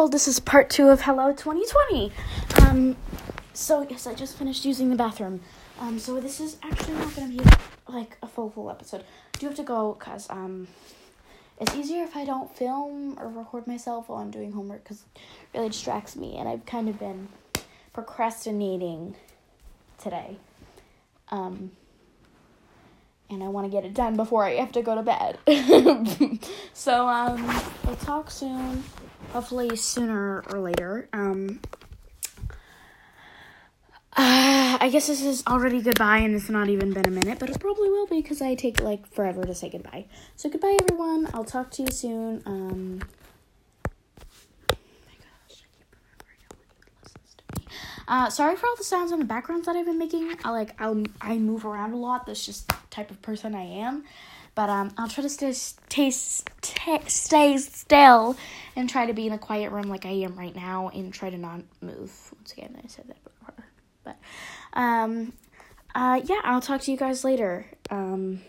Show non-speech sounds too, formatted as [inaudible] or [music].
world. This is part two of Hello 2020. Um, so yes, I just finished using the bathroom. Um, so this is actually not gonna be like a full full episode. I do have to go because um, it's easier if I don't film or record myself while I'm doing homework because it really distracts me, and I've kind of been procrastinating today. Um, and I want to get it done before I have to go to bed. [laughs] so um, we'll talk soon, hopefully sooner or later. Um, uh, I guess this is already goodbye, and it's not even been a minute, but it probably will be because I take like forever to say goodbye. So goodbye, everyone. I'll talk to you soon. Um. Uh, sorry for all the sounds in the backgrounds that I've been making. I like I'll I move around a lot. That's just the type of person I am. But um, I'll try to stay stay stay, stay still and try to be in a quiet room like I am right now and try to not move. Once again, I said that before. But um, uh, yeah, I'll talk to you guys later. Um.